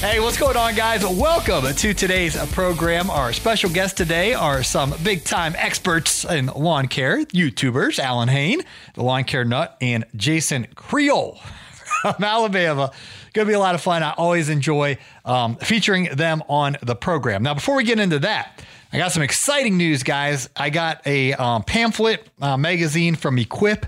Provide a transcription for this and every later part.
Hey, what's going on, guys? Welcome to today's program. Our special guests today are some big time experts in lawn care, YouTubers, Allyn Hane, the lawn care nut, and Jason Creel from Alabama. Going to be a lot of fun. I always enjoy um, featuring them on the program. Now, before we get into that, I got some exciting news, guys. I got a um, pamphlet uh, magazine from Equip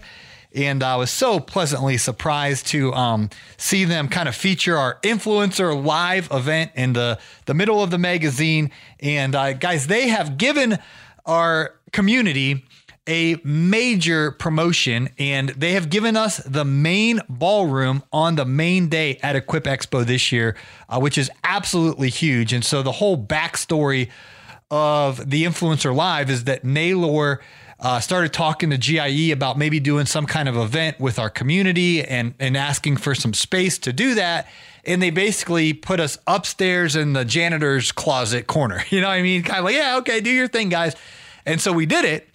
and I was so pleasantly surprised to um, see them kind of feature our influencer live event in the the middle of the magazine. And uh, guys, they have given our community a major promotion and they have given us the main ballroom on the main day at Equip Expo this year, uh, which is absolutely huge. And so the whole backstory of the influencer live is that Naylor uh, started talking to GIE about maybe doing some kind of event with our community and, and asking for some space to do that. And they basically put us upstairs in the janitor's closet corner. You know what I mean? Kind of like, yeah, okay, do your thing, guys. And so we did it.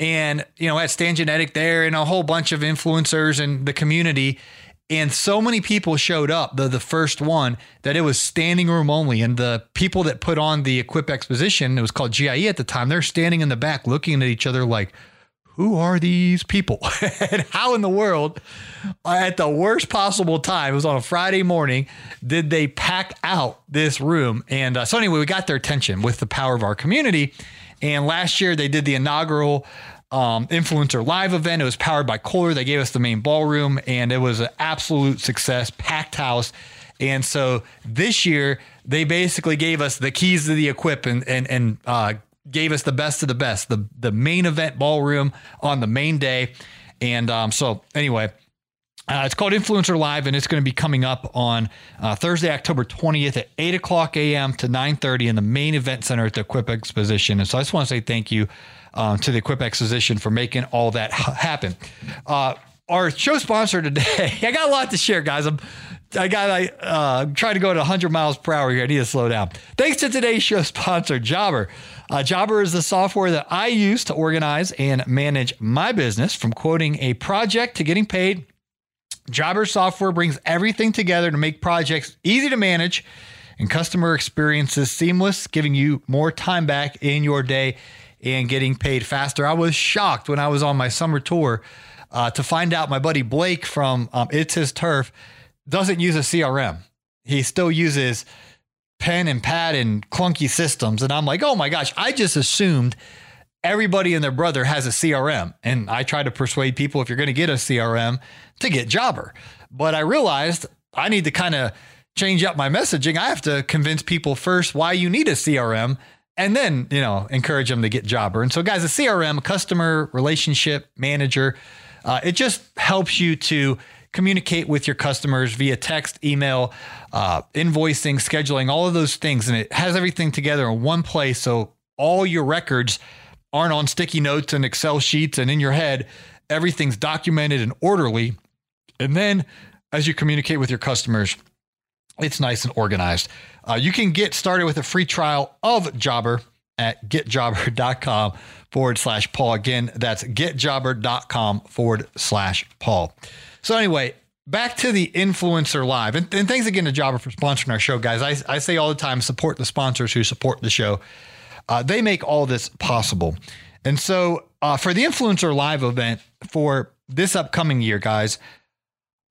And, you know, at Stand Genetic there and a whole bunch of influencers and the community. And so many people showed up, the, the first one, that it was standing room only. And the people that put on the Equip Exposition, it was called GIE at the time, they're standing in the back looking at each other like, who are these people? and how in the world, at the worst possible time, it was on a Friday morning, did they pack out this room? And uh, so, anyway, we got their attention with the power of our community. And last year, they did the inaugural um, influencer live event. It was powered by Kohler. They gave us the main ballroom, and it was an absolute success, packed house. And so this year, they basically gave us the keys to the equip and and and uh, gave us the best of the best, the the main event ballroom on the main day. And um, so anyway. Uh, it's called Influencer Live, and it's going to be coming up on uh, Thursday, October 20th at 8 o'clock a.m. to 9.30 in the main event center at the Equip Exposition. And so I just want to say thank you uh, to the Equip Exposition for making all that happen. Uh, our show sponsor today, I got a lot to share, guys. I'm, I got I uh, trying to go at 100 miles per hour here. I need to slow down. Thanks to today's show sponsor, Jobber. Uh, Jobber is the software that I use to organize and manage my business, from quoting a project to getting paid. Jobber software brings everything together to make projects easy to manage and customer experiences seamless, giving you more time back in your day and getting paid faster. I was shocked when I was on my summer tour uh, to find out my buddy Blake from um, It's His Turf doesn't use a CRM. He still uses pen and pad and clunky systems. And I'm like, oh my gosh, I just assumed everybody and their brother has a CRM. And I try to persuade people if you're going to get a CRM to get Jobber. But I realized I need to kind of change up my messaging. I have to convince people first why you need a CRM and then you know encourage them to get jobber and so guys a crm customer relationship manager uh, it just helps you to communicate with your customers via text email uh, invoicing scheduling all of those things and it has everything together in one place so all your records aren't on sticky notes and excel sheets and in your head everything's documented and orderly and then as you communicate with your customers it's nice and organized. Uh, you can get started with a free trial of Jobber at getjobber.com forward slash Paul. Again, that's getjobber.com forward slash Paul. So, anyway, back to the influencer live. And, and thanks again to Jobber for sponsoring our show, guys. I, I say all the time support the sponsors who support the show. Uh, they make all this possible. And so, uh, for the influencer live event for this upcoming year, guys,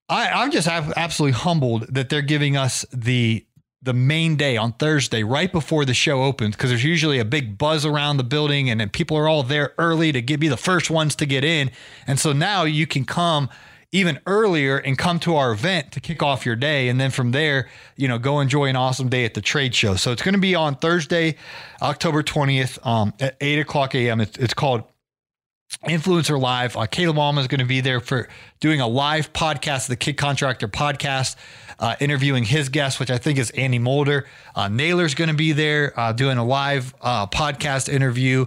I, am just absolutely humbled that they're giving us the the main day on Thursday, right before the show opens, because there's usually a big buzz around the building and, and people are all there early to get, be the first ones to get in. And so now you can come even earlier and come to our event to kick off your day. And then from there, you know, go enjoy an awesome day at the trade show. So it's going to be on Thursday, October 20th um, at 8 o'clock a.m. It's, it's called Influencer Live. Uh, Caleb Alma is going to be there for doing a live podcast, the Kid Contractor podcast, uh, interviewing his guest, which I think is Andy Mulder. Uh, Naylor's going to be there uh, doing a live uh, podcast interview.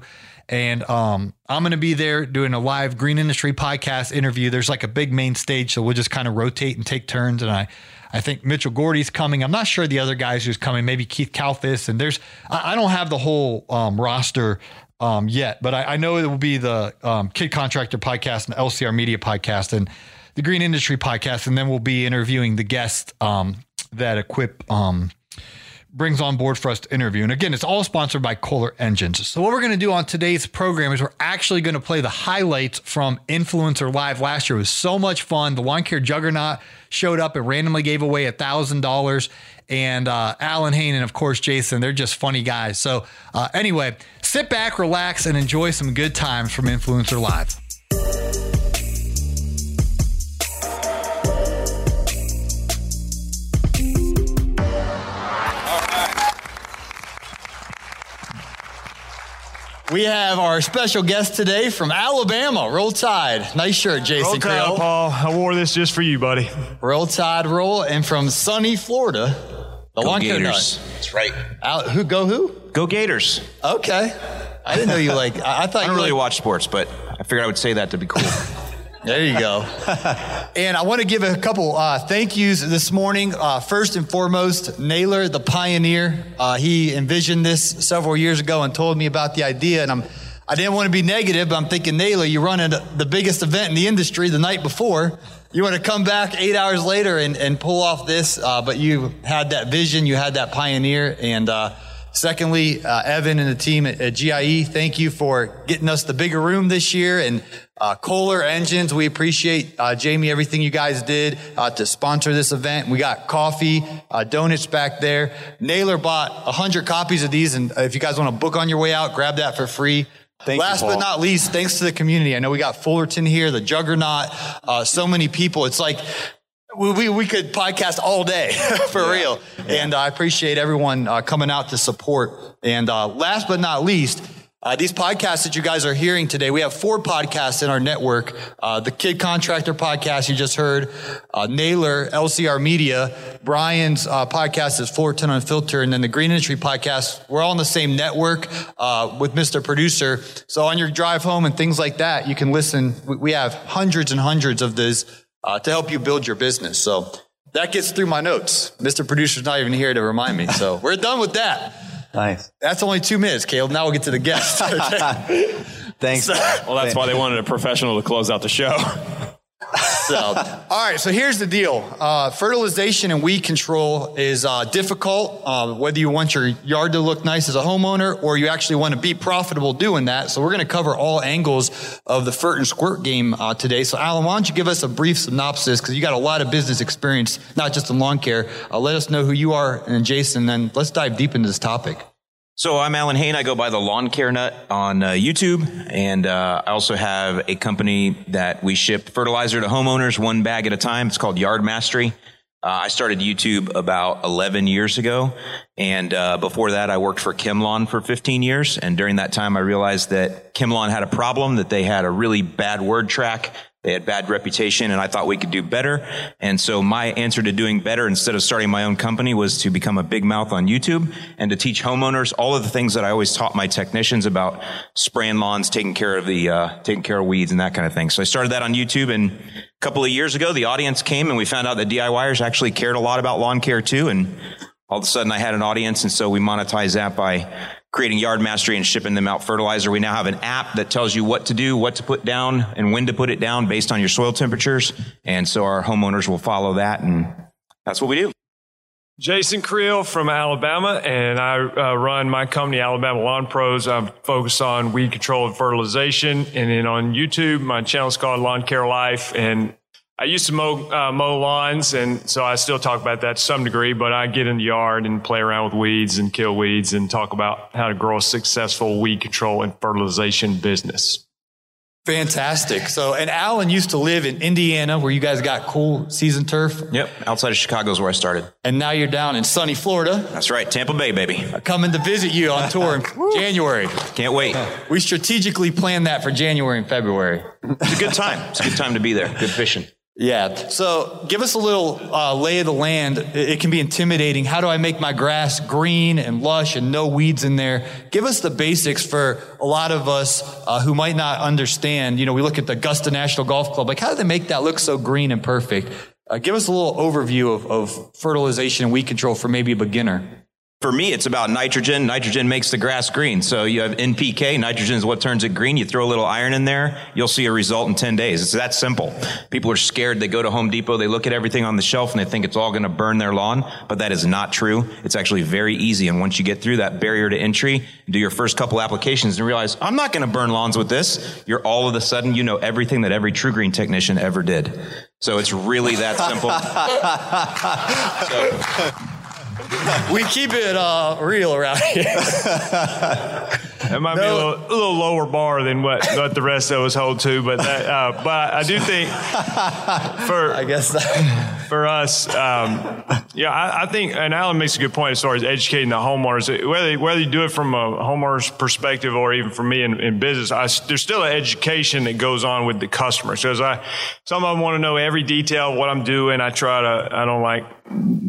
And um, I'm going to be there doing a live green industry podcast interview. There's like a big main stage, so we'll just kind of rotate and take turns. And I, I think Mitchell Gordy's coming. I'm not sure the other guys who's coming. Maybe Keith Kalfas. And there's, I, I don't have the whole um, roster um, yet, but I, I, know it will be the um, Kid Contractor podcast and the LCR Media podcast and the Green Industry podcast, and then we'll be interviewing the guests um, that Equip um, brings on board for us to interview. And again, it's all sponsored by Kohler Engines. So what we're going to do on today's program is we're actually going to play the highlights from Influencer Live last year. It was so much fun. The lawn care juggernaut showed up and randomly gave away a thousand dollars. And uh, Allyn Hane and of course Jason, they're just funny guys. So uh, anyway, sit back, relax, and enjoy some good times from Influencer Live. We have our special guest today from Alabama, Roll Tide. Nice shirt, Jason Roll Tide, Creel. Paul. I wore this just for you, buddy. Roll Tide, roll. And from sunny Florida, the Go lawn care Gators. nut. That's right. Al, who go who? Go Gators. Okay. I didn't know you like. I, I thought I you don't really liked- watch sports, but I figured I would say that to be cool. There you go. and I want to give a couple uh, thank yous this morning. Uh, first and foremost, Naylor, the pioneer. Uh, he envisioned this several years ago and told me about the idea. And I'm, I didn't want to be negative, but I'm thinking, Naylor, you run into the biggest event in the industry the night before. You want to come back eight hours later and, and pull off this, uh, but you had that vision, you had that pioneer, and uh, Secondly, uh, Evan and the team at, at GIE, thank you for getting us the bigger room this year. And uh, Kohler Engines, we appreciate uh, Jamie everything you guys did uh, to sponsor this event. We got coffee, uh, donuts back there. Naylor bought hundred copies of these, and if you guys want to book on your way out, grab that for free. Thank you, Last but not least, thanks to the community. I know we got Fullerton here, the Juggernaut, uh, so many people. It's like we, we, we could podcast all day for real. And I appreciate everyone uh, coming out to support. And uh, last but not least, uh, these podcasts that you guys are hearing today, we have four podcasts in our network. Uh, the Kid Contractor podcast you just heard, uh, Naylor, LCR Media, Brian's uh, podcast is Fullerton Unfiltered, and then the Green Industry podcast. We're all on the same network uh, with Mr. Producer. So on your drive home and things like that, you can listen. We, we have hundreds and hundreds of these uh, to help you build your business. So that gets through my notes. Mr. Producer's not even here to remind me. So we're done with that. Nice. That's only two minutes, Caleb. Now we'll get to the guest. Thanks. Well, that's why they wanted a professional to close out the show. So, all right. So here's the deal: uh, fertilization and weed control is uh, difficult. Uh, whether you want your yard to look nice as a homeowner, or you actually want to be profitable doing that. So we're going to cover all angles of the fert and squirt game uh, today. So Allyn, why don't you give us a brief synopsis because you got a lot of business experience, not just in lawn care. Uh, let us know who you are, and Jason. Then let's dive deep into this topic. So I'm Allyn Hane. I go by the Lawn Care Nut on uh, YouTube, and uh, I also have a company that we ship fertilizer to homeowners one bag at a time. It's called Yard Mastery. Uh, I started YouTube about 11 years ago, and uh, before that, I worked for ChemLawn for 15 years. And during that time, I realized that ChemLawn had a problem that they had a really bad word track. They had bad reputation, and I thought we could do better. And so my answer to doing better, instead of starting my own company, was to become a big mouth on YouTube and to teach homeowners all of the things that I always taught my technicians about spraying lawns, taking care of the uh, taking care of weeds, and that kind of thing. So I started that on YouTube, and a couple of years ago, the audience came, and we found out that DIYers actually cared a lot about lawn care too, and all of a sudden I had an audience, and so we monetized that by creating yard mastery and shipping them out fertilizer. We now have an app that tells you what to do, what to put down, and when to put it down based on your soil temperatures. And so our homeowners will follow that, and that's what we do. Jason Creel from Alabama, and I uh, run my company, Alabama Lawn Pros. I'm focused on weed control and fertilization. And then on YouTube, my channel is called Lawn Care Life. And I used to mow, uh, mow lawns, and so I still talk about that to some degree, but I get in the yard and play around with weeds and kill weeds and talk about how to grow a successful weed control and fertilization business. Fantastic. So, and Allyn used to live in Indiana where you guys got cool season turf. Yep. Outside of Chicago is where I started. And now you're down in sunny Florida. That's right. Tampa Bay, baby. Coming to visit you on tour in January. Can't wait. We strategically planned that for January and February. It's a good time. It's a good time to be there. Good fishing. Yeah. So give us a little uh, lay of the land. It, can be intimidating. How do I make my grass green and lush and no weeds in there? Give us the basics for a lot of us uh, who might not understand. You know, we look at the Augusta National Golf Club. Like, how do they make that look so green and perfect? Uh, give us a little overview of, of fertilization and weed control for maybe a beginner. For me, it's about nitrogen. Nitrogen makes the grass green. So you have NPK. Nitrogen is what turns it green. You throw a little iron in there, you'll see a result in 10 days. It's that simple. People are scared. They go to Home Depot, they look at everything on the shelf and they think it's all going to burn their lawn, but that is not true. It's actually very easy. And once you get through that barrier to entry, do your first couple applications and realize, I'm not going to burn lawns with this. You're all of a sudden, you know everything that every TruGreen technician ever did. So it's really that simple. so, we keep it uh, real around here. That might no. be a little, a little, lower bar than what, what the rest of us hold to, but that, uh, but I do think for I guess that. for us, um, yeah, I, I, think and Allyn makes a good point as far as educating the homeowners. Whether whether you do it from a homeowner's perspective or even for me in, in business, I, there's still an education that goes on with the customer. So as I, some of them want to know every detail of what I'm doing. I try to. I don't like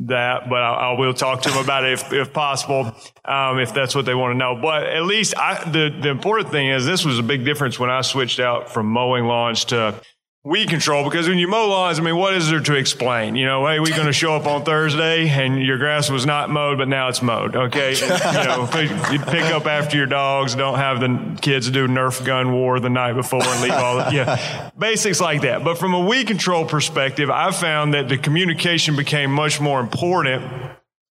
that, but I, I will talk to them about it if, if possible, um, if that's what they want to know. But at least I, the, the important thing is this was a big difference when I switched out from mowing lawns to weed control because when you mow lawns, I mean, what is there to explain? You know, hey, we're going to show up on Thursday and your grass was not mowed, but now it's mowed. Okay. you know, you pick up after your dogs, don't have the kids do Nerf gun war the night before and leave all that. Yeah. Basics like that. But from a weed control perspective, I found that the communication became much more important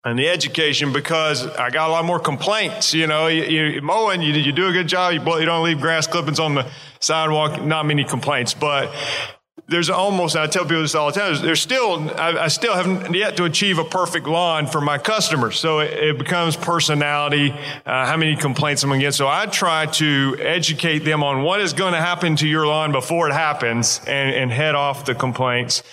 and the education because I got a lot more complaints. You know, you, you mowing, you, you do a good job. You, blow, you don't leave grass clippings on the sidewalk. Not many complaints, but there's almost, I tell people this all the time, there's still, I, I still haven't yet to achieve a perfect lawn for my customers. So it, it becomes personality, uh, how many complaints I'm to get. So I try to educate them on what is going to happen to your lawn before it happens and, and head off the complaints.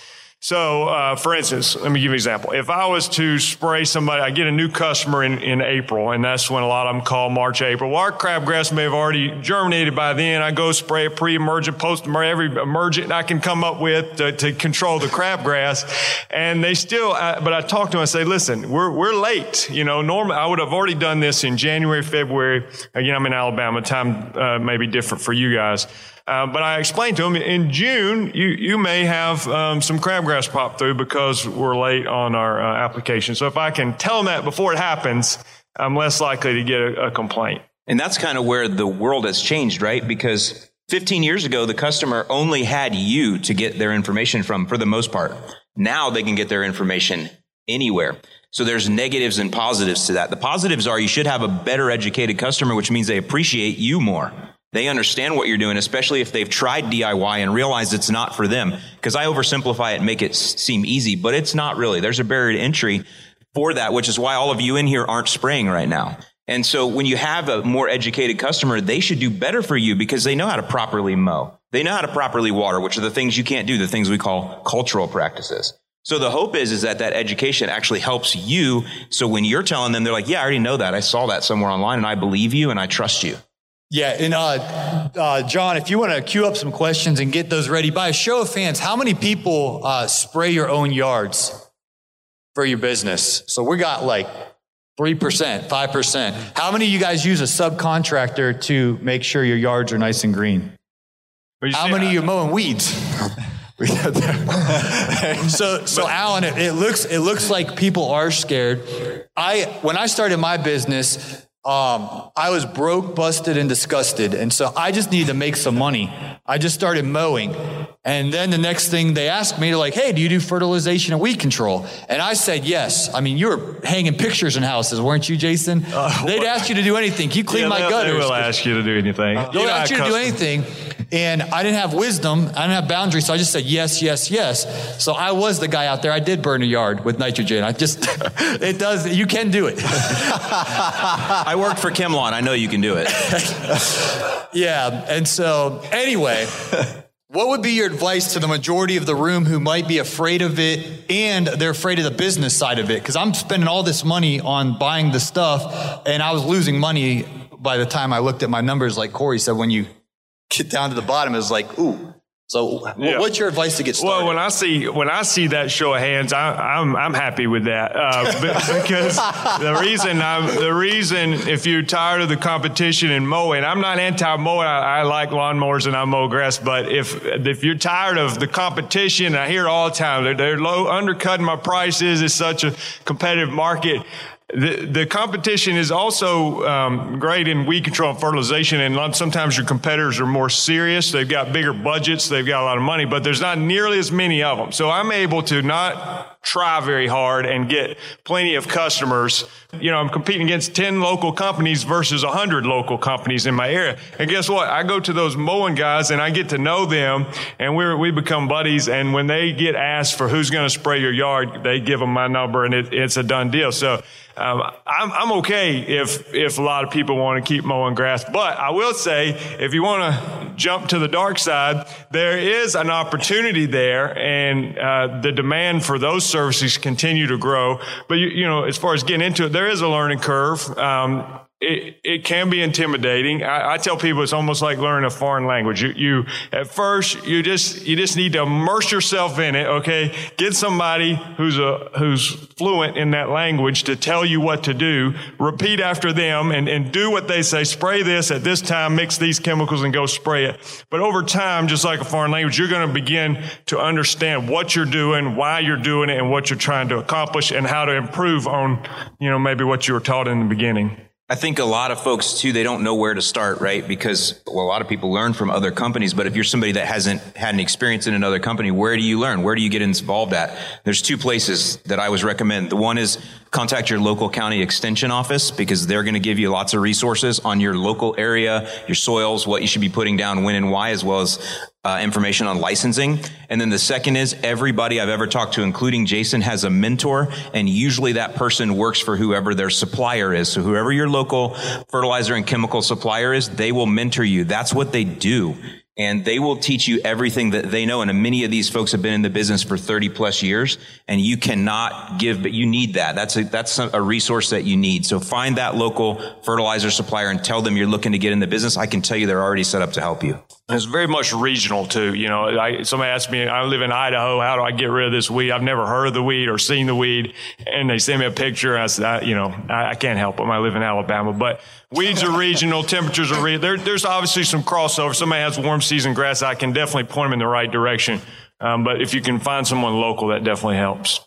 So, uh, for instance, let me give you an example. If I was to spray somebody, I get a new customer in, in April, and that's when a lot of them call March, April. Well, our crabgrass may have already germinated by then. I go spray a pre-emergent, post-emergent, every emergent I can come up with to, to control the crabgrass. And they still, uh, but I talk to them and say, listen, we're, we're late. You know, normally I would have already done this in January, February. Again, I'm in Alabama. Time uh, may be different for you guys. Uh, but I explained to them in June, you, you may have um, some crabgrass pop through because we're late on our uh, application. So if I can tell them that before it happens, I'm less likely to get a, a complaint. And that's kind of where the world has changed, right? Because 15 years ago, the customer only had you to get their information from for the most part. Now they can get their information anywhere. So there's negatives and positives to that. The positives are you should have a better educated customer, which means they appreciate you more. They understand what you're doing, especially if they've tried DIY and realize it's not for them. Because I oversimplify it and make it seem easy, but it's not really. There's a barrier to entry for that, which is why all of you in here aren't spraying right now. And so when you have a more educated customer, they should do better for you because they know how to properly mow. They know how to properly water, which are the things you can't do, the things we call cultural practices. So the hope is, is that that education actually helps you. So when you're telling them, they're like, yeah, I already know that. I saw that somewhere online and I believe you and I trust you. Yeah, and uh, uh, John, if you want to queue up some questions and get those ready, by a show of fans, how many people uh, spray your own yards for your business? So we got like 3%, 5%. How many of you guys use a subcontractor to make sure your yards are nice and green? How many of you mowing weeds? so, so Allyn, it, it looks it looks like people are scared. I when I started my business, um, I was broke, busted, and disgusted. And so I just needed to make some money. I just started mowing. And then the next thing they asked me, like, hey, do you do fertilization and weed control? And I said yes. I mean, you were hanging pictures in houses, weren't you, Jason? They'd ask you to do anything. Can you clean Yeah, my gutters? They will ask you to do anything. They'll ask you to do anything. And I didn't have wisdom. I didn't have boundaries. So I just said yes, yes, yes. So I was the guy out there. I did burn a yard with nitrogen. I just, it does, you can do it. I worked for ChemLawn. I know you can do it. Yeah. And so, anyway, what would be your advice to the majority of the room who might be afraid of it and they're afraid of the business side of it? Because I'm spending all this money on buying the stuff and I was losing money by the time I looked at my numbers. Like Corey said, when you get down to the bottom, it's like, ooh. So, Yeah. what's your advice to get started? Well, when I see when I see that show of hands, I, I'm I'm happy with that uh, because the reason I'm the reason if you're tired of the competition in mowing, I'm not anti-mowing. I, I like lawnmowers and I mow grass, but if if you're tired of the competition, I hear it all the time. They're, they're low undercutting my prices. It's such a competitive market. The, the competition is also um, great in weed control and fertilization, and sometimes your competitors are more serious. They've got bigger budgets, they've got a lot of money, but there's not nearly as many of them. So I'm able to not try very hard and get plenty of customers. You know, I'm competing against 10 local companies versus 100 local companies in my area. And guess what? I go to those mowing guys and I get to know them, and we we become buddies. And when they get asked for who's going to spray your yard, they give them my number, and it, it's a done deal. So um, I'm, I'm okay if if a lot of people want to keep mowing grass, but I will say if you want to jump to the dark side, there is an opportunity there, and uh, the demand for those services continue to grow. But you, you know, as far as getting into it, there is a learning curve. Um, it, it can be intimidating. I, I tell people it's almost like learning a foreign language. You, you, at first, you just, you just need to immerse yourself in it. Okay. Get somebody who's a, who's fluent in that language to tell you what to do. Repeat after them and, and do what they say. Spray this at this time, mix these chemicals and go spray it. But over time, just like a foreign language, you're going to begin to understand what you're doing, why you're doing it, and what you're trying to accomplish and how to improve on, you know, maybe what you were taught in the beginning. I think a lot of folks too, they don't know where to start, right? Because well, a lot of people learn from other companies, but if you're somebody that hasn't had an experience in another company, where do you learn? Where do you get involved at? There's two places that I always recommend. The one is contact your local county extension office because they're going to give you lots of resources on your local area, your soils, what you should be putting down, when and why, as well as uh, information on licensing. And then the second is everybody I've ever talked to, including Jason, has a mentor, and usually that person works for whoever their supplier is. So whoever your local fertilizer and chemical supplier is, they will mentor you. That's what they do. And they will teach you everything that they know. And many of these folks have been in the business for 30 plus years and you cannot give, but you need that. That's a, that's a resource that you need. So find that local fertilizer supplier and tell them you're looking to get in the business. I can tell you they're already set up to help you. It's very much regional too. You know, I, somebody asked me, I live in Idaho. How do I get rid of this weed? I've never heard of the weed or seen the weed. And they send me a picture. And I said, I, you know, I, I can't help them. I live in Alabama, but weeds are regional. Temperatures are re- there, There's obviously some crossover. Somebody has warm season grass. I can definitely point them in the right direction. Um, but if you can find someone local, that definitely helps.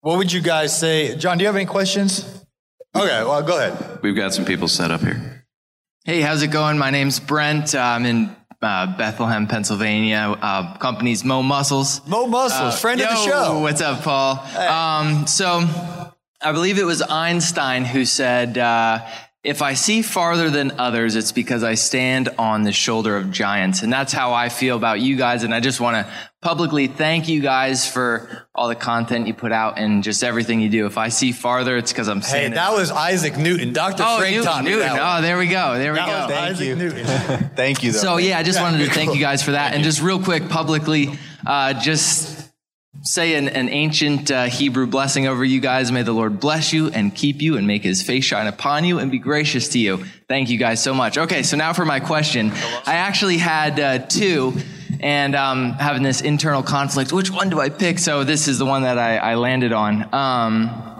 what would you guys say? John, do you have any questions? Okay, well, go ahead. We've got some people set up here. Hey, how's it going? My name's Brent. I'm in uh, Bethlehem, Pennsylvania. Uh, company's Mo Muscles. Mo Muscles, friend of the show. What's up, Paul? Um, so, I believe it was Einstein who said, uh, "If I see farther than others, it's because I stand on the shoulder of giants." And that's how I feel about you guys. And I just want to publicly thank you guys for all the content you put out and just everything you do. If I see farther, it's because I'm Hey, standing. that was Isaac Newton. Dr. oh, Frank Newton, taught me Newton. that one. Oh, there we go. There we That go. was Isaac Newton. Thank you, though. So yeah, I just wanted to thank you guys for that, and just real quick, publicly, uh, just say an, an ancient uh, Hebrew blessing over you guys. May the Lord bless you and keep you, and make His face shine upon you, and be gracious to you. Thank you guys so much. Okay, so now for my question. I actually had uh, two. And um, having this internal conflict, which one do I pick? So this is the one that I, I landed on. Um,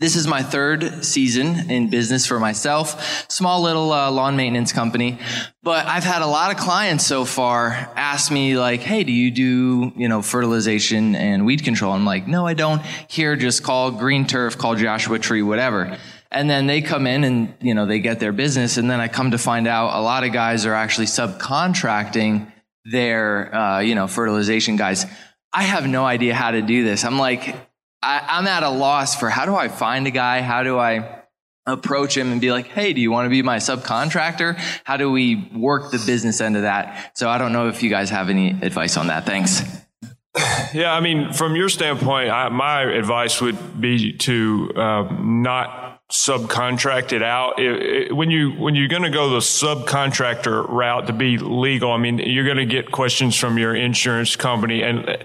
this is my third season in business for myself. Small little uh, lawn maintenance company. But I've had a lot of clients so far ask me like, "Hey, do you do, you know, fertilization and weed control?" I'm like, "No, I don't. Here just call Green Turf, call Joshua Tree, whatever." And then they come in and, you know, they get their business and then I come to find out a lot of guys are actually subcontracting their, uh, you know, fertilization guys. I have no idea how to do this. I'm like, I, I'm at a loss for how do I find a guy? How do I approach him and be like, Hey, do you want to be my subcontractor? How do we work the business end of that? So I don't know if you guys have any advice on that. Thanks. Yeah, I mean, from your standpoint, I, my advice would be to uh, not subcontract it out. It, it, when you when you're going to go the subcontractor route to be legal, I mean, you're going to get questions from your insurance company, and uh,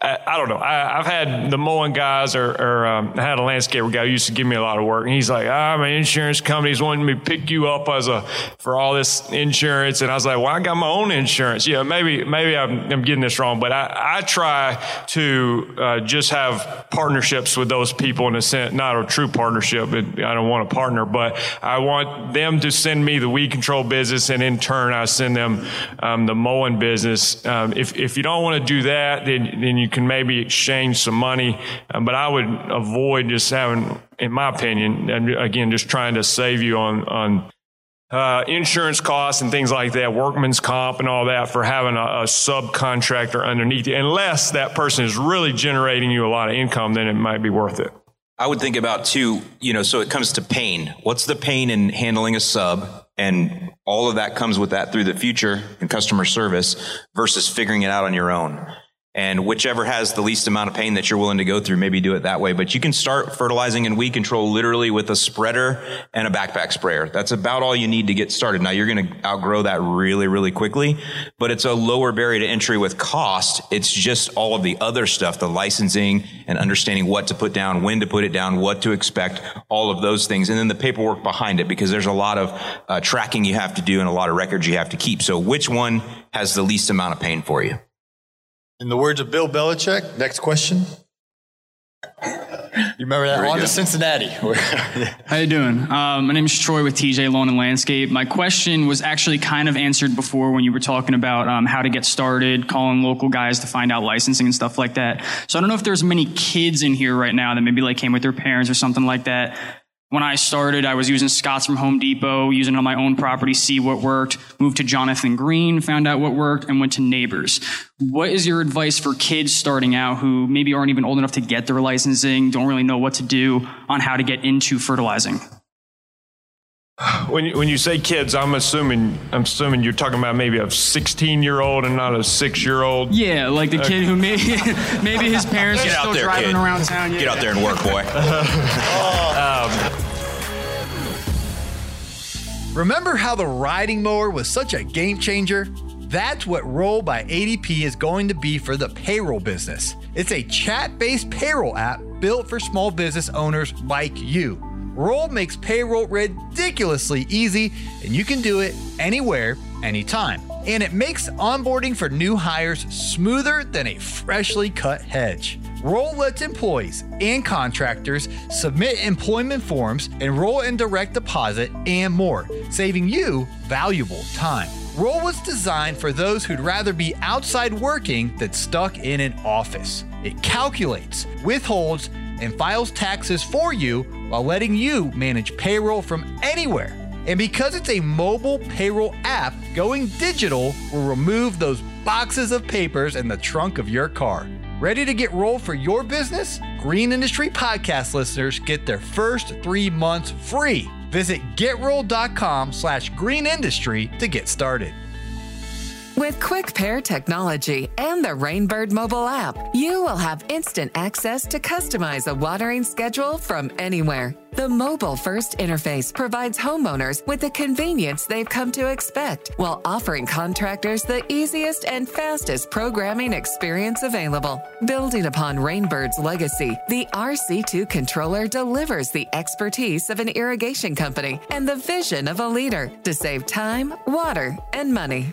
I, I don't know. I, have had the mowing guys, or, or um, I had a landscaper guy who used to give me a lot of work, and he's like, "Ah, my insurance company's wanting me to pick you up as a for all this insurance," and I was like, "Well, I got my own insurance. Yeah, maybe maybe I'm, I'm getting this wrong, but I, I try to uh, just have partnerships with those people in a sense, not a true partnership, but I don't want a partner, but I want them to send me the weed control business, and in turn, I send them um, the mowing business. Um, if if you don't want to do that, then then you can maybe exchange some money. Um, but I would avoid just having, in my opinion, and again, just trying to save you on on. Uh, insurance costs and things like that, workman's comp and all that for having a, a, subcontractor underneath you. Unless that person is really generating you a lot of income, then it might be worth it. I would think about too, you know, so it comes to pain. What's the pain in handling a sub? And all of that comes with that through the future and customer service versus figuring it out on your own and whichever has the least amount of pain that you're willing to go through, maybe do it that way. But you can start fertilizing and weed control literally with a spreader and a backpack sprayer. That's about all you need to get started. Now you're going to outgrow that really, really quickly, but it's a lower barrier to entry with cost. It's just all of the other stuff, the licensing and understanding what to put down, when to put it down, what to expect, all of those things. And then the paperwork behind it, because there's a lot of uh, tracking you have to do and a lot of records you have to keep. So which one has the least amount of pain for you? In the words of Bill Belichick, next question. You remember that? On to Cincinnati. How you doing? Um, my name is Troy with TJ Lawn and Landscape. My question was actually kind of answered before when you were talking about um, how to get started, calling local guys to find out licensing and stuff like that. So I don't know if there's many kids in here right now that maybe like came with their parents or something like that when I started, I was using Scotts from Home Depot, using it on my own property, see what worked, moved to Jonathan Green, found out what worked, and went to Neighbors. What is your advice for kids starting out who maybe aren't even old enough to get their licensing, don't really know what to do on how to get into fertilizing? When you, when you say kids, I'm assuming I'm assuming you're talking about maybe a 16 year old and not a six year old. Yeah, like the kid who maybe maybe his parents Get are still there, driving kid. around town. Yeah. Get out there and work, boy. um, Remember how the riding mower was such a game changer? That's what Roll by ADP is going to be for the payroll business. It's a chat based payroll app built for small business owners like you. Roll makes payroll ridiculously easy, and you can do it anywhere, anytime. And it makes onboarding for new hires smoother than a freshly cut hedge. Roll lets employees and contractors submit employment forms, enroll in direct deposit, and more, saving you valuable time. Roll was designed for those who'd rather be outside working than stuck in an office. It calculates, withholds, and files taxes for you while letting you manage payroll from anywhere. And because it's a mobile payroll app, going digital will remove those boxes of papers in the trunk of your car. Ready to get roll for your business? Green Industry Podcast listeners get their first three months free. Visit getroll.com slash green industry to get started. With Quick Pair technology and the Rainbird mobile app, you will have instant access to customize a watering schedule from anywhere. The mobile first interface provides homeowners with the convenience they've come to expect while offering contractors the easiest and fastest programming experience available. Building upon Rainbird's legacy, the RC2 controller delivers the expertise of an irrigation company and the vision of a leader to save time, water, and money.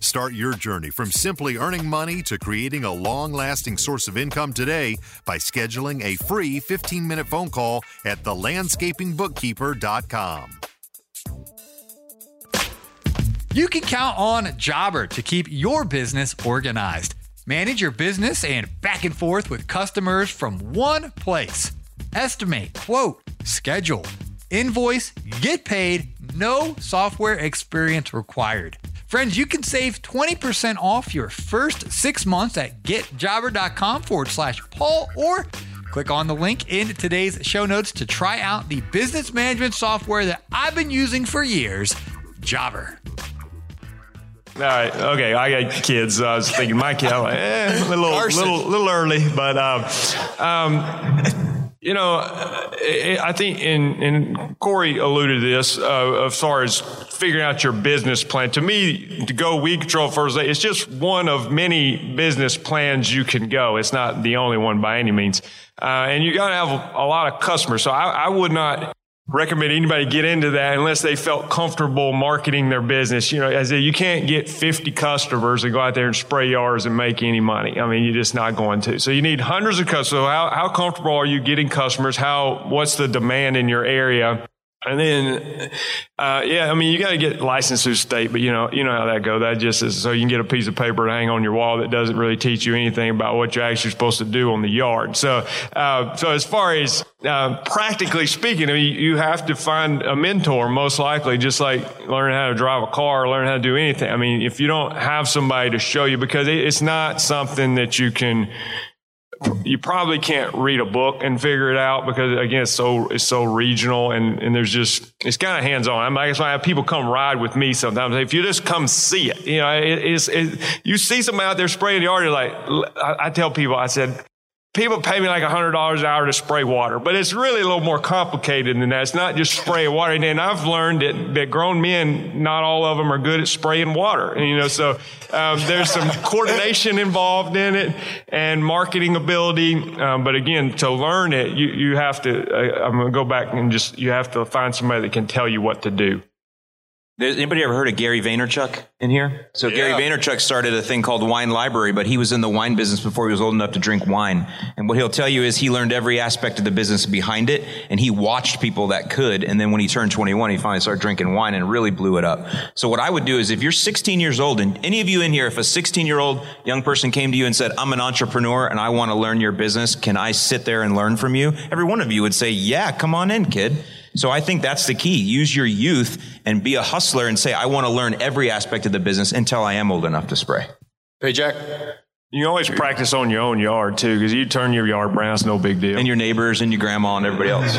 Start your journey from simply earning money to creating a long lasting source of income today by scheduling a free 15 minute phone call at thelandscapingbookkeeper.com. You can count on Jobber to keep your business organized. Manage your business and back and forth with customers from one place. Estimate, quote, schedule, invoice, get paid, no software experience required. Friends, you can save 20% off your first six months at getjobber.com forward slash Paul or click on the link in today's show notes to try out the business management software that I've been using for years, Jobber. All right. Okay. I got kids. So I was thinking my kid. I'm like, eh, a little, little, little early, but um, um, you know, I think in and Corey alluded to this uh, as far as figuring out your business plan. To me, to go weed control first, it's just one of many business plans you can go. It's not the only one by any means, uh, and you got to have a lot of customers. So I, I would not recommend anybody get into that unless they felt comfortable marketing their business. You know, as a, you can't get 50 customers and go out there and spray yards and make any money. I mean, you're just not going to. So you need hundreds of customers. So how, how comfortable are you getting customers? How, what's the demand in your area? And then, uh, yeah, I mean, you got to get licensed through state, but you know, you know how that goes. That just is so you can get a piece of paper to hang on your wall that doesn't really teach you anything about what you're actually supposed to do on the yard. So, uh, so as far as uh, practically speaking, I mean, you have to find a mentor, most likely, just like learn how to drive a car, learn how to do anything. I mean, if you don't have somebody to show you, because it's not something that you can you probably can't read a book and figure it out because again it's so it's so regional and and there's just it's kind of hands on. I, mean, I guess I have people come ride with me sometimes. If you just come see it, you know, it, it's it, you see somebody out there spraying the yard. You're like, I, I tell people, I said, People pay me like $100 an hour to spray water, but it's really a little more complicated than that. It's not just spraying water. And I've learned that, that grown men, not all of them are good at spraying water. And, you know, so um, there's some coordination involved in it and marketing ability. Um, but again, to learn it, you, you have to, uh, I'm going to go back and just, you have to find somebody that can tell you what to do. There's, anybody ever heard of Gary Vaynerchuk in here? So yeah. Gary Vaynerchuk started a thing called Wine Library, but he was in the wine business before he was old enough to drink wine. And what he'll tell you is he learned every aspect of the business behind it, and he watched people that could. And then when he turned 21, he finally started drinking wine and really blew it up. So what I would do is if you're 16 years old, and any of you in here, if a 16 year old young person came to you and said, I'm an entrepreneur and I want to learn your business, can I sit there and learn from you? Every one of you would say, yeah, come on in, kid. So I think that's the key. Use your youth and be a hustler and say, I want to learn every aspect of the business until I am old enough to spray. Hey, Jack. You always practice on your own yard too, because you turn your yard brown, it's no big deal. And your neighbors and your grandma and everybody else.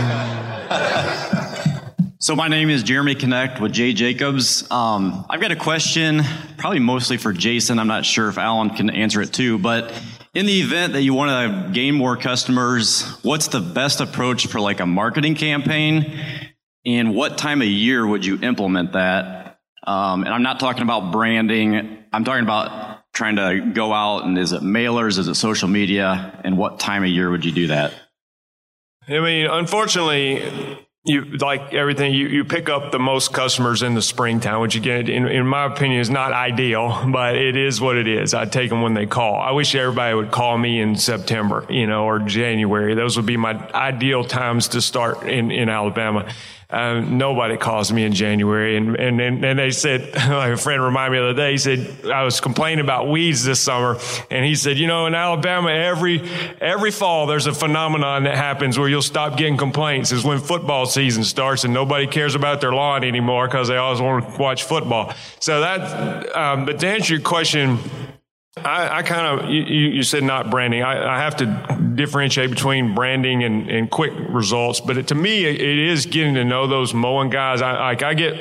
so my name is Jeremy Connect with Jay Jacobs. Um, I've got a question, probably mostly for Jason. I'm not sure if Allyn can answer it too, but in the event that you want to gain more customers, what's the best approach for like a marketing campaign? And what time of year would you implement that? Um, and I'm not talking about branding. I'm talking about trying to go out and is it mailers? Is it social media? And what time of year would you do that? I mean, unfortunately, you like everything you, you pick up the most customers in the springtime which again in, in my opinion is not ideal but it is what it is. I take them when they call. I wish everybody would call me in september you know or january. Those would be my ideal times to start in, in alabama um, nobody calls me in January. And, and, and, and they said, like a friend reminded me the other day, he said, I was complaining about weeds this summer. And he said, you know, in Alabama, every, every fall, there's a phenomenon that happens where you'll stop getting complaints is when football season starts and nobody cares about their lawn anymore because they always want to watch football. So that, um, but to answer your question, I, I kind of you, you, said not branding. I, I, have to differentiate between branding and, and quick results, but it, to me, it, is getting to know those mowing guys. I like I get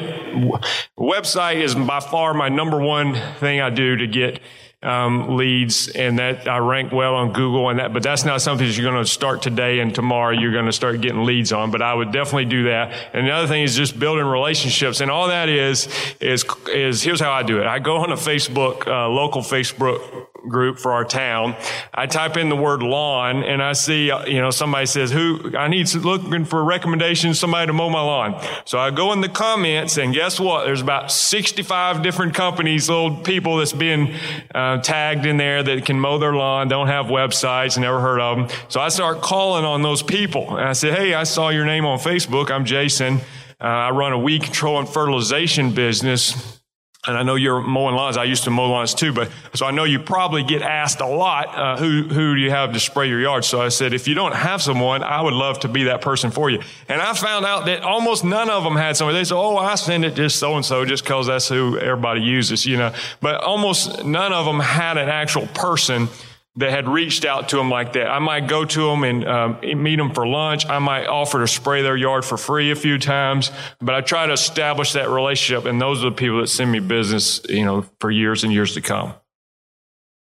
website is by far my number one thing I do to get um, leads, and that I rank well on Google, and that. But that's not something that you're going to start today and tomorrow. You're going to start getting leads on. But I would definitely do that. And the other thing is just building relationships, and all that is is is here's how I do it. I go on a Facebook, uh, local Facebook group for our town. I type in the word lawn and I see, uh, you know, somebody says, who, I need looking for recommendations, somebody to mow my lawn. So I go in the comments and guess what? There's about 65 different companies, little people that's been uh, tagged in there that can mow their lawn, don't have websites, never heard of them. So I start calling on those people and I say, Hey, I saw your name on Facebook. I'm Jason. Uh, I run a weed control and fertilization business and I know you're mowing lawns. I used to mow lawns too, but so I know you probably get asked a lot, uh, who, who do you have to spray your yard? So I said, if you don't have someone, I would love to be that person for you. And I found out that almost none of them had somebody. They said, oh, I send it just so and so just cause that's who everybody uses, you know, but almost none of them had an actual person that had reached out to them like that. I might go to them and um, meet them for lunch. I might offer to spray their yard for free a few times, but I try to establish that relationship. And those are the people that send me business, you know, for years and years to come.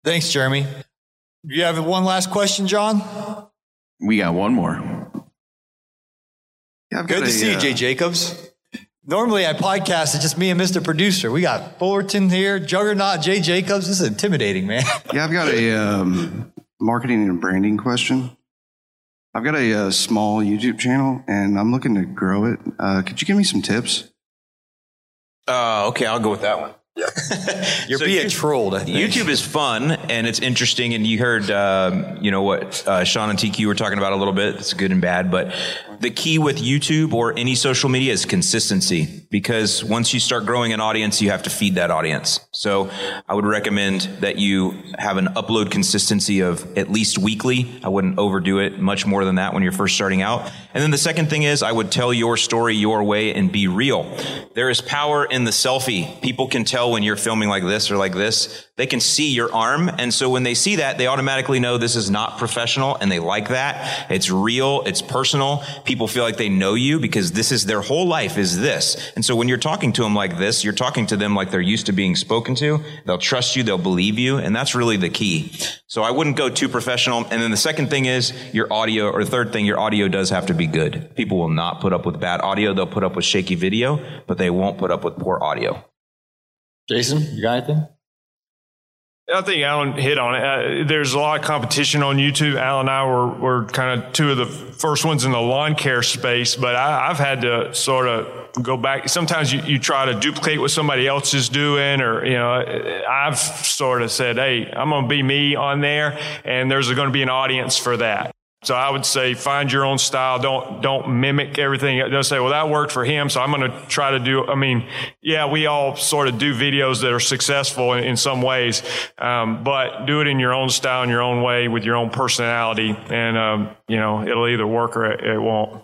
Thanks, Jeremy. Do you have one last question, John? We got one more. Yeah, Good to a, see you, uh, Jay Jacobs. Normally, I podcast, it's just me and Mr. Producer. We got Fullerton here, Juggernaut, Jay Jacobs. This is intimidating, man. Yeah, I've got a um, marketing and branding question. I've got a, a, uh, small YouTube channel and I'm looking to grow it. Uh, could you give me some tips? Uh, okay, I'll go with that one. Yeah. You're so being trolled. YouTube is fun and it's interesting. And you heard, um, you know, what uh, Sean and TQ were talking about a little bit. It's good and bad. But the key with YouTube or any social media is consistency because once you start growing an audience, you have to feed that audience. So I would recommend that you have an upload consistency of at least weekly. I wouldn't overdo it much more than that when you're first starting out. And then the second thing is I would tell your story your way and be real. There is power in the selfie. People can tell when you're filming like this or like this. They can see your arm. And so when they see that, they automatically know this is not professional and they like that. It's real. It's personal. People feel like they know you because this is their whole life is this. And so when you're talking to them like this, you're talking to them like they're used to being spoken to. They'll trust you. They'll believe you. And that's really the key. So I wouldn't go too professional. And then the second thing is your audio or the third thing, your audio does have to be good. People will not put up with bad audio. They'll put up with shaky video, but they won't put up with poor audio. Jason, you got anything? I think Allyn hit on it. Uh, there's a lot of competition on YouTube. Allyn and I were, were kind of two of the first ones in the lawn care space, but I, have had to sort of go back. Sometimes you, you try to duplicate what somebody else is doing, or, you know, I've sort of said, hey, I'm going to be me on there, and there's going to be an audience for that. So I would say find your own style. Don't don't mimic everything. Don't say, well, that worked for him, so I'm going to try to do. I mean, yeah, we all sort of do videos that are successful in, in some ways, um, but do it in your own style, in your own way, with your own personality, and um, you know it'll either work or it, it won't.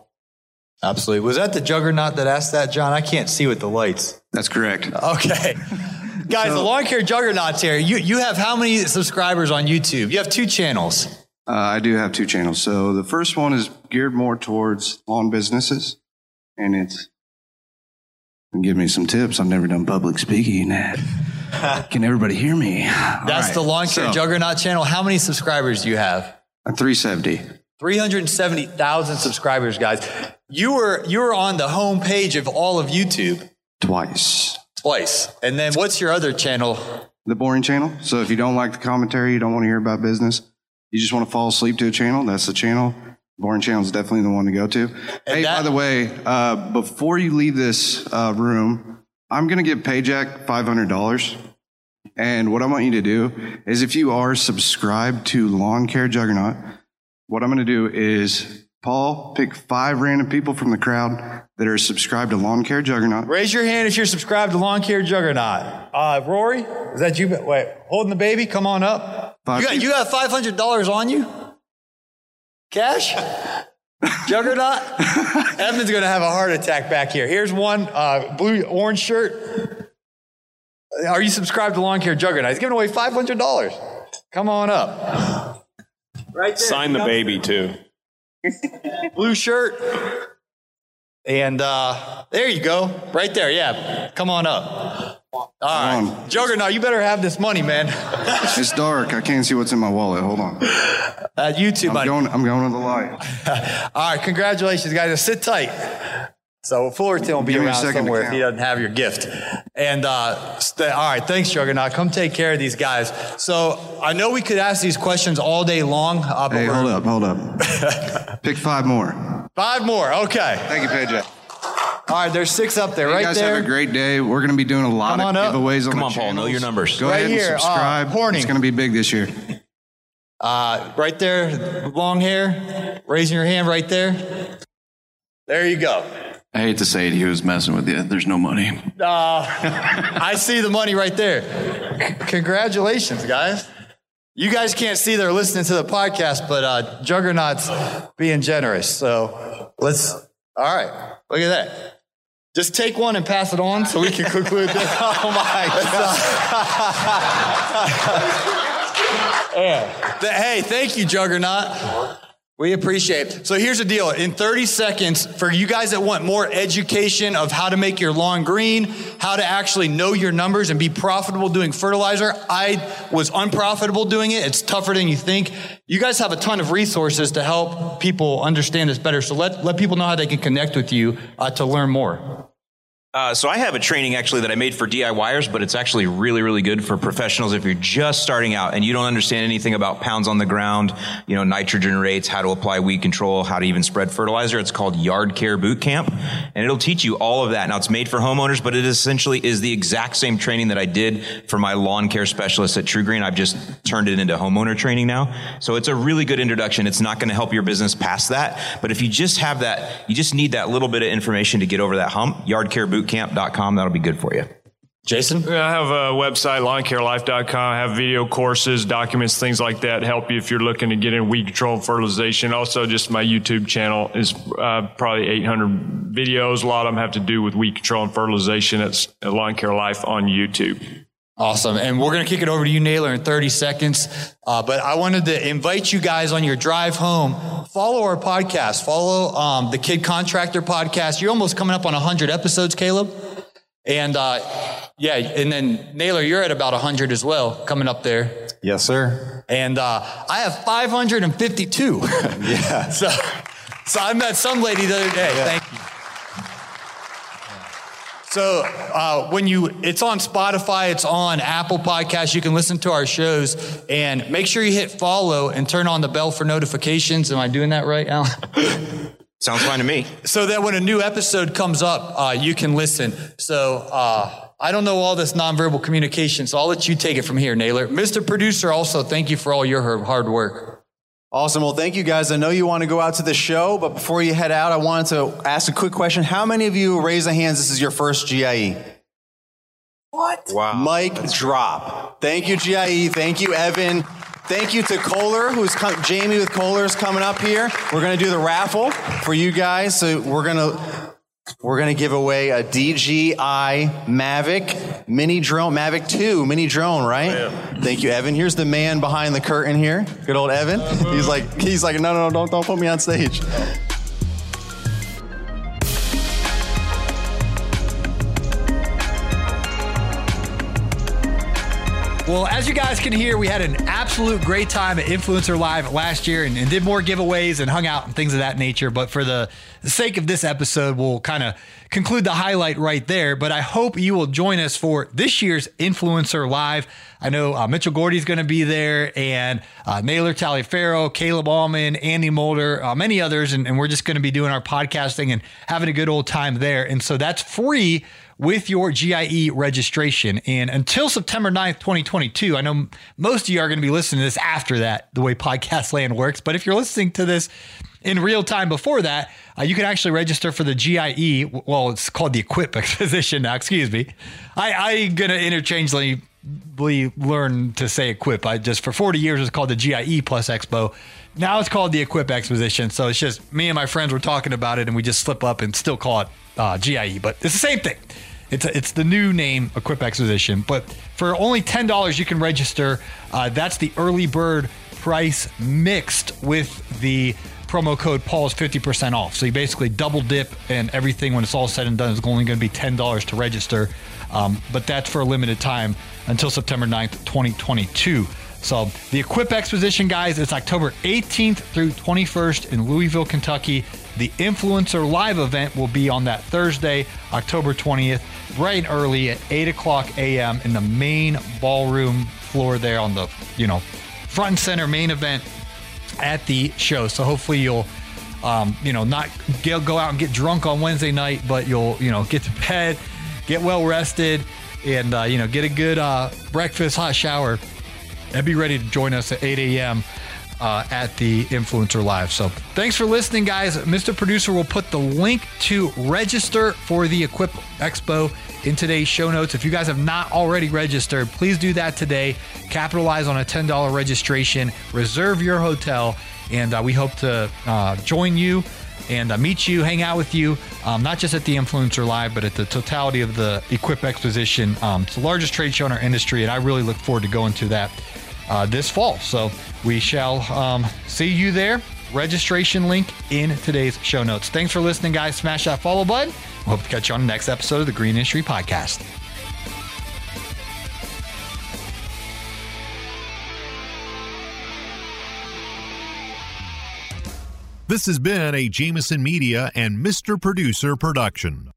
Absolutely. Was that the juggernaut that asked that, John? I can't see with the lights. That's correct. Okay. Guys, so, the lawn care juggernauts here. You you have how many subscribers on YouTube? You have two channels. Uh, I do have two channels. So the first one is geared more towards lawn businesses, and it's give me some tips. I've never done public speaking. Can everybody hear me? That's right. the Lawn Care so, Juggernaut channel. How many subscribers do you have? 370. 370,000 subscribers, guys. You were you were on the home page of all of YouTube twice. Twice. And then what's your other channel? The boring channel. So if you don't like the commentary, you don't want to hear about business, you just want to fall asleep to a channel, that's the channel. Boring channel is definitely the one to go to. Hey, that- by the way, uh, before you leave this uh, room, I'm going to give Payjack $500. And what I want you to do is if you are subscribed to Lawn Care Juggernaut, what I'm going to do is Paul, pick five random people from the crowd that are subscribed to Lawn Care Juggernaut. Raise your hand if you're subscribed to Lawn Care Juggernaut. Uh, Rory, is that you? Wait, holding the baby? Come on up. Five you got, you got $500 on you? Cash? Juggernaut? Evan's going to have a heart attack back here. Here's one uh, blue, orange shirt. Are you subscribed to Lawn Care Juggernaut? He's giving away $500. Come on up. Right there. Sign the baby, too. Blue shirt. And uh, there you go. Right there. Yeah. Come on up. All right. Juggernaut, you better have this money, man. it's dark. I can't see what's in my wallet. Hold on. Uh, YouTube, I'm going, I'm going to the light. All right. Congratulations, guys. Sit tight. So Fullerton will be around somewhere if he doesn't have your gift. And uh, st- all right, thanks, Juggernaut. Come take care of these guys. So I know we could ask these questions all day long. Uh, Hey, hold up, hold up. Pick five more. Five more. Okay. Thank you, PJ. All right, there's six up there, right? You right guys there. have a great day. We're going to be doing a lot Come on of up. giveaways on Come the on, Paul, know your numbers. Go Right ahead here, uh, and subscribe. Horning. It's going to be big this year. Uh, right there, long hair. Raising your hand right there. There you go. I hate to say it, he was messing with you. There's no money. Uh, I see the money right there. C- Congratulations, guys. You guys can't see they're listening to the podcast, but uh, Juggernaut's being generous. So let's, all right, look at that. Just take one and pass it on so we can conclude this. oh my God. yeah. Hey, thank you, Juggernaut. We appreciate it. So here's the deal. In 30 seconds, for you guys that want more education of how to make your lawn green, how to actually know your numbers and be profitable doing fertilizer, I was unprofitable doing it. It's tougher than you think. You guys have a ton of resources to help people understand this better. So let, let people know how they can connect with you uh, to learn more. Uh, so I have a training actually that I made for DIYers, but it's actually really, really good for professionals if you're just starting out and you don't understand anything about pounds on the ground, you know, nitrogen rates, how to apply weed control, how to even spread fertilizer. It's called Yard Care Boot Camp, and it'll teach you all of that. Now it's made for homeowners, but it essentially is the exact same training that I did for my lawn care specialist at TruGreen. I've just turned it into homeowner training now. So it's a really good introduction. It's not going to help your business past that, but if you just have that, you just need that little bit of information to get over that hump. Yardcarebootcamp.com. That'll be good for you. Jason? I have a website, lawncarelife.com. I have video courses, documents, things like that help you if you're looking to get in weed control and fertilization. Also, just my YouTube channel is uh, probably 800 videos. A lot of them have to do with weed control and fertilization. It's Lawn Care Life on YouTube. Awesome. And we're going to kick it over to you, Naylor, in 30 seconds. Uh, but I wanted to invite you guys on your drive home. Follow our podcast. Follow um, the Kid Contractor podcast. You're almost coming up on 100 episodes, Caleb. And uh, yeah, and then Naylor, you're at about 100 as well, coming up there. Yes, sir. And uh, I have 552. Yeah. so, so I met some lady the other day. Thank you. So uh, when you, it's on Spotify, it's on Apple Podcasts. You can listen to our shows and make sure you hit follow and turn on the bell for notifications. Am I doing that right, Allyn? Sounds fine to me. so that when a new episode comes up, uh, you can listen. So uh, I don't know all this nonverbal communication, so I'll let you take it from here, Naylor. Mr. Producer, also thank you for all your hard work. Awesome. Well, thank you guys. I know you want to go out to the show, but before you head out, I wanted to ask a quick question. How many of you raise the hands? This is your first GIE. What? Wow. Mic drop. Thank you, GIE. Thank you, Evan. Thank you to Kohler, who's come, Jamie with Kohler's coming up here. We're going to do the raffle for you guys. So we're going to we're going to give away a DJI Mavic mini drone, Mavic 2 mini drone, right? Oh, Thank you, Evan. Here's the man behind the curtain here. Good old Evan. He's like, he's like, no, no, no, don't, don't put me on stage. Well, as you guys can hear, we had an absolute great time at Influencer Live last year and, and did more giveaways and hung out and things of that nature. But for the sake of this episode, we'll kind of conclude the highlight right there. But I hope you will join us for this year's Influencer Live. I know uh, Mitchell Gordy's going to be there and uh, Naylor Taliaferro, Caleb Allman, Andy Mulder, uh, many others. And, and we're just going to be doing our podcasting and having a good old time there. And so that's free with your GIE registration. And until September 9th, 2022, I know most of you are going to be listening to this after that, the way podcast land works. But if you're listening to this in real time before that, uh, you can actually register for the GIE. Well, it's called the Equip Exposition now, excuse me. I, I'm going to interchangeably learn to say Equip. I just, for 40 years, it's called the GIE Plus Expo. Now it's called the Equip Exposition. So it's just me and my friends were talking about it and we just slip up and still call it uh, GIE, but it's the same thing. It's a, it's the new name Equip Exposition, but for only ten dollars you can register. Uh, that's the early bird price mixed with the promo code Paul's fifty percent off. So you basically double dip, and everything when it's all said and done is only going to be ten dollars to register. Um, but that's for a limited time until September 9th, 2022. So the Equip Exposition, guys, it's October 18th through 21st in Louisville, Kentucky. The Influencer Live event will be on that Thursday, October 20th, bright and early at 8 o'clock a.m. in the main ballroom floor there on the, you know, front and center main event at the show. So hopefully you'll, um, you know, not get, go out and get drunk on Wednesday night, but you'll, you know, get to bed, get well rested, and, uh, you know, get a good uh, breakfast, hot shower, and be ready to join us at 8 a.m. Uh, at the Influencer Live. So thanks for listening, guys. Mr. Producer will put the link to register for the Equip Expo in today's show notes. If you guys have not already registered, please do that today. Capitalize on a $10 registration, reserve your hotel, and uh, we hope to uh, join you and uh, meet you, hang out with you, um, not just at the Influencer Live, but at the totality of the Equip Exposition. Um, it's the largest trade show in our industry, and I really look forward to going to that uh, this fall. So we shall um, see you there. Registration link in today's show notes. Thanks for listening, guys. Smash that follow button. We hope to catch you on the next episode of the Green Industry Podcast. This has been a Jameson Media and Mr. Producer production.